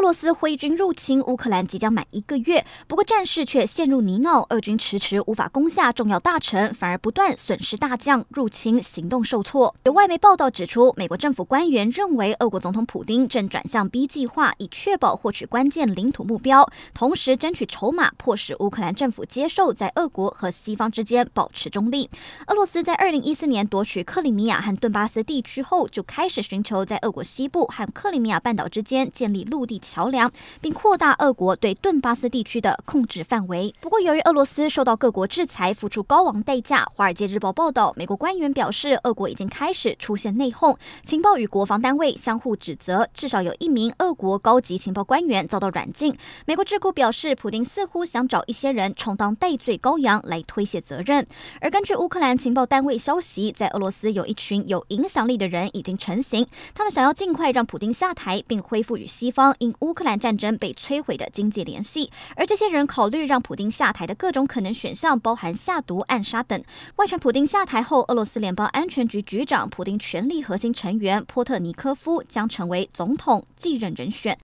俄罗斯挥军入侵乌克兰即将满一个月，不过战事却陷入泥淖，俄军迟迟无法攻下重要大城，反而不断损失大将，入侵行动受挫。有外媒报道指出，美国政府官员认为，俄国总统普丁正转向 B 计划，以确保获取关键领土目标，同时争取筹码，迫使乌克兰政府接受在俄国和西方之间保持中立。俄罗斯在二零一四年夺取克里米亚和顿巴斯地区后，就开始寻求在俄国西部和克里米亚半岛之间建立陆地。桥梁，并扩大俄国对顿巴斯地区的控制范围。不过，由于俄罗斯受到各国制裁，付出高昂代价。《华尔街日报》报道，美国官员表示，俄国已经开始出现内讧，情报与国防单位相互指责，至少有一名俄国高级情报官员遭到软禁。美国智库表示，普丁似乎想找一些人充当代罪羔羊来推卸责任。而根据乌克兰情报单位消息，在俄罗斯有一群有影响力的人已经成型，他们想要尽快让普丁下台，并恢复与西方乌克兰战争被摧毁的经济联系，而这些人考虑让普丁下台的各种可能选项，包含下毒、暗杀等。外传普丁下台后，俄罗斯联邦安全局局长、普丁权力核心成员波特尼科夫将成为总统继任人选。